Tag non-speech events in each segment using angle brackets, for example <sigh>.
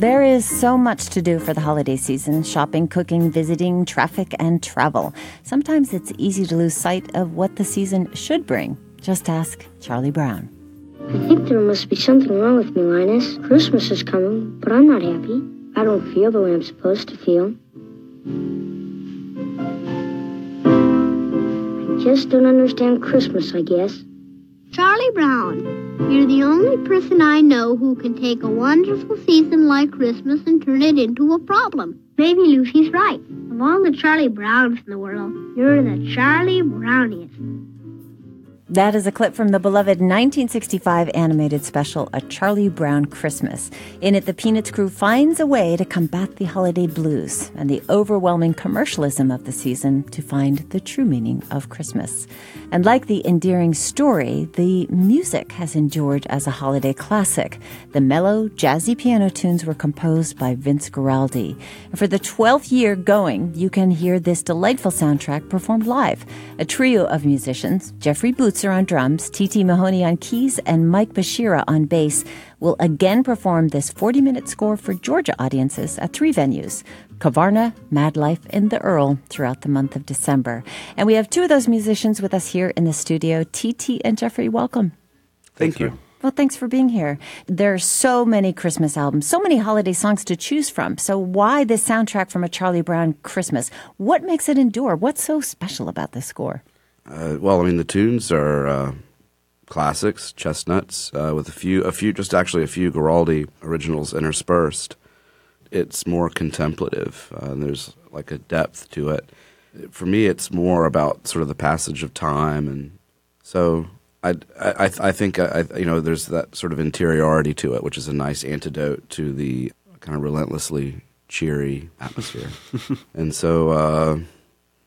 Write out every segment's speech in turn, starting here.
There is so much to do for the holiday season shopping, cooking, visiting, traffic, and travel. Sometimes it's easy to lose sight of what the season should bring. Just ask Charlie Brown. I think there must be something wrong with me, Linus. Christmas is coming, but I'm not happy. I don't feel the way I'm supposed to feel. Just don't understand Christmas, I guess. Charlie Brown, you're the only person I know who can take a wonderful season like Christmas and turn it into a problem. Maybe Lucy's right. Of all the Charlie Browns in the world, you're the Charlie Browniest. That is a clip from the beloved 1965 animated special, A Charlie Brown Christmas. In it, the Peanuts crew finds a way to combat the holiday blues and the overwhelming commercialism of the season to find the true meaning of Christmas. And like the endearing story, the music has endured as a holiday classic. The mellow, jazzy piano tunes were composed by Vince Guaraldi. And for the 12th year going, you can hear this delightful soundtrack performed live. A trio of musicians, Jeffrey Butzer on drums, T.T. Mahoney on keys, and Mike Bashira on bass will again perform this 40 minute score for Georgia audiences at three venues Kavarna, Mad Life, and the Earl throughout the month of December. And we have two of those musicians with us here in the studio. TT and Jeffrey, welcome. Thank you. Well, thanks for being here. There are so many Christmas albums, so many holiday songs to choose from. So, why this soundtrack from a Charlie Brown Christmas? What makes it endure? What's so special about this score? Uh, well, I mean, the tunes are uh, classics, chestnuts, uh, with a few, a few, just actually a few Guaraldi originals interspersed. It's more contemplative. Uh, there's like a depth to it. For me, it's more about sort of the passage of time, and so I, I, I think I, you know there's that sort of interiority to it, which is a nice antidote to the kind of relentlessly cheery atmosphere, <laughs> and so uh,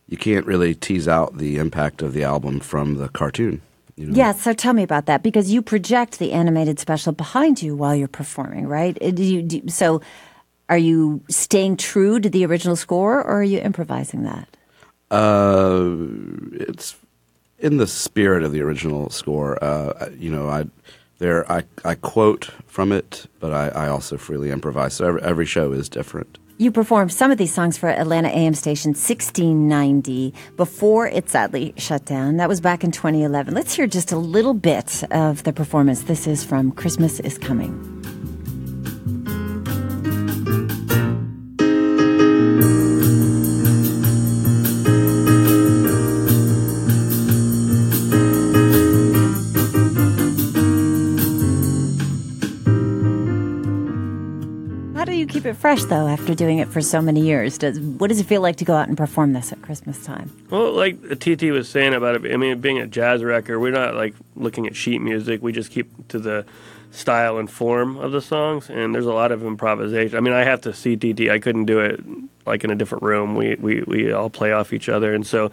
you can't really tease out the impact of the album from the cartoon. You know? Yeah, so tell me about that because you project the animated special behind you while you're performing, right? Uh, do you, do, so are you staying true to the original score or are you improvising that? Uh, it's in the spirit of the original score. Uh, you know, I there I, I quote from it, but I, I also freely improvise. So every, every show is different. You performed some of these songs for Atlanta AM station 1690 before it sadly shut down. That was back in 2011. Let's hear just a little bit of the performance. This is from Christmas is Coming. Keep it fresh though after doing it for so many years? Does what does it feel like to go out and perform this at Christmas time? Well, like TT was saying about it, I mean, being a jazz record, we're not like looking at sheet music. We just keep to the style and form of the songs, and there's a lot of improvisation. I mean, I have to see TT. I couldn't do it like in a different room. We we we all play off each other, and so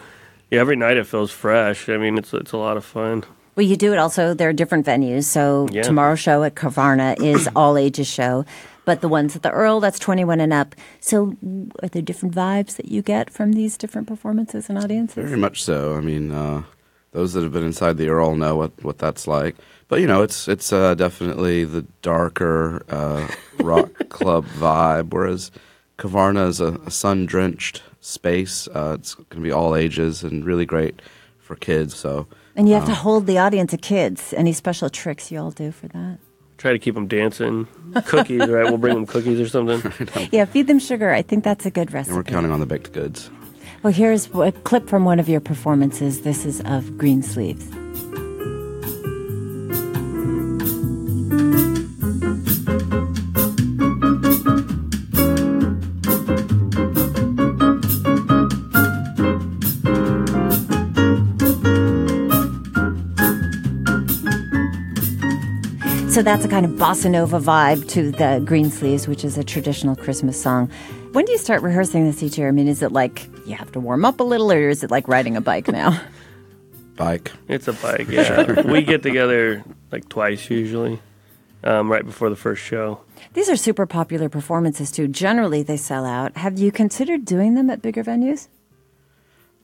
yeah, every night it feels fresh. I mean, it's it's a lot of fun. Well, you do it also. There are different venues. So yeah. tomorrow's show at Kavarna is <clears throat> all ages show but the ones at the Earl, that's 21 and up. So are there different vibes that you get from these different performances and audiences? Very much so. I mean, uh, those that have been inside the Earl know what, what that's like. But you know, it's it's uh, definitely the darker uh, rock <laughs> club vibe, whereas Kavarna is a, a sun drenched space. Uh, it's going to be all ages and really great for kids. So, and you have to uh, hold the audience of kids. Any special tricks you all do for that? try to keep them dancing. Cookies, right? We'll bring them cookies or something. <laughs> yeah, feed them sugar. I think that's a good recipe. And we're counting on the baked goods. Well, here's a clip from one of your performances. This is of Greensleeves. So that's a kind of bossa nova vibe to the Greensleeves, which is a traditional Christmas song. When do you start rehearsing this each year? I mean, is it like you have to warm up a little, or is it like riding a bike now? <laughs> Bike. It's a bike. Yeah, we get together like twice usually, um, right before the first show. These are super popular performances too. Generally, they sell out. Have you considered doing them at bigger venues?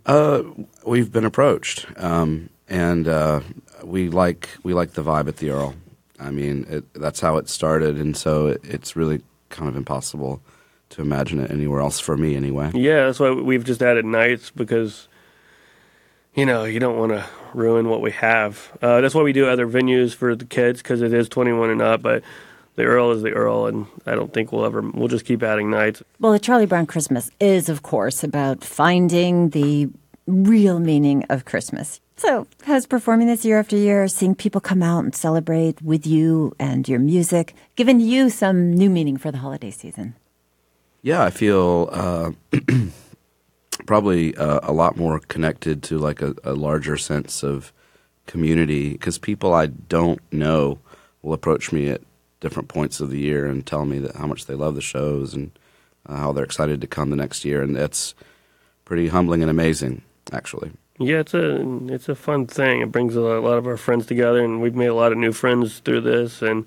Uh, we've been approached. Um, and uh, we like we like the vibe at the Earl. I mean, it, that's how it started, and so it, it's really kind of impossible to imagine it anywhere else for me, anyway. Yeah, that's why we've just added nights because you know you don't want to ruin what we have. Uh, that's why we do other venues for the kids because it is 21 and up, but. The Earl is the Earl, and I don't think we'll ever. We'll just keep adding nights. Well, the Charlie Brown Christmas is, of course, about finding the real meaning of Christmas. So, has performing this year after year, seeing people come out and celebrate with you and your music, given you some new meaning for the holiday season? Yeah, I feel uh, <clears throat> probably uh, a lot more connected to like a, a larger sense of community because people I don't know will approach me at different points of the year and tell me that how much they love the shows and uh, how they're excited to come the next year, and that's pretty humbling and amazing, actually. Yeah, it's a it's a fun thing. It brings a lot of our friends together, and we've made a lot of new friends through this. And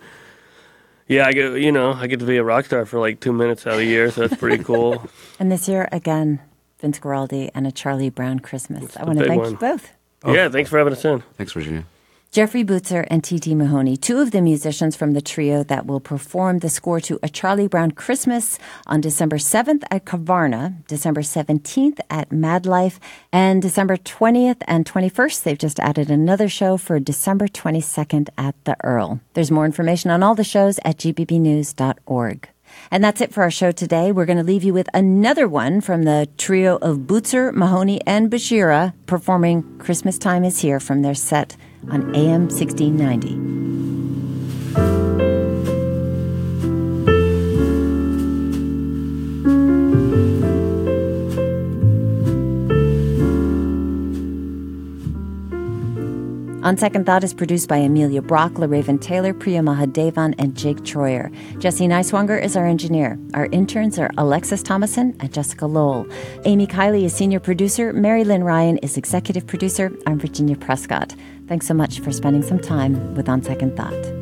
yeah, I get you know I get to be a rock star for like two minutes out of the year, so that's pretty cool. <laughs> and this year again, Vince Guaraldi and a Charlie Brown Christmas. It's I want to thank one. you both. Oh. Yeah, thanks for having us in. Thanks, Virginia. Jeffrey Butzer and T.T. Mahoney, two of the musicians from the trio that will perform the score to A Charlie Brown Christmas on December 7th at Kavarna, December 17th at Madlife, and December 20th and 21st. They've just added another show for December 22nd at the Earl. There's more information on all the shows at gpbnews.org. And that's it for our show today. We're going to leave you with another one from the trio of Butzer, Mahoney, and Bashira performing Christmas Time is Here from their set on AM 1690. On Second Thought is produced by Amelia Brock, LaRaven Taylor, Priya Mahadevan, and Jake Troyer. Jesse Neiswanger is our engineer. Our interns are Alexis Thomason and Jessica Lowell. Amy Kiley is senior producer. Mary Lynn Ryan is executive producer. I'm Virginia Prescott. Thanks so much for spending some time with On Second Thought.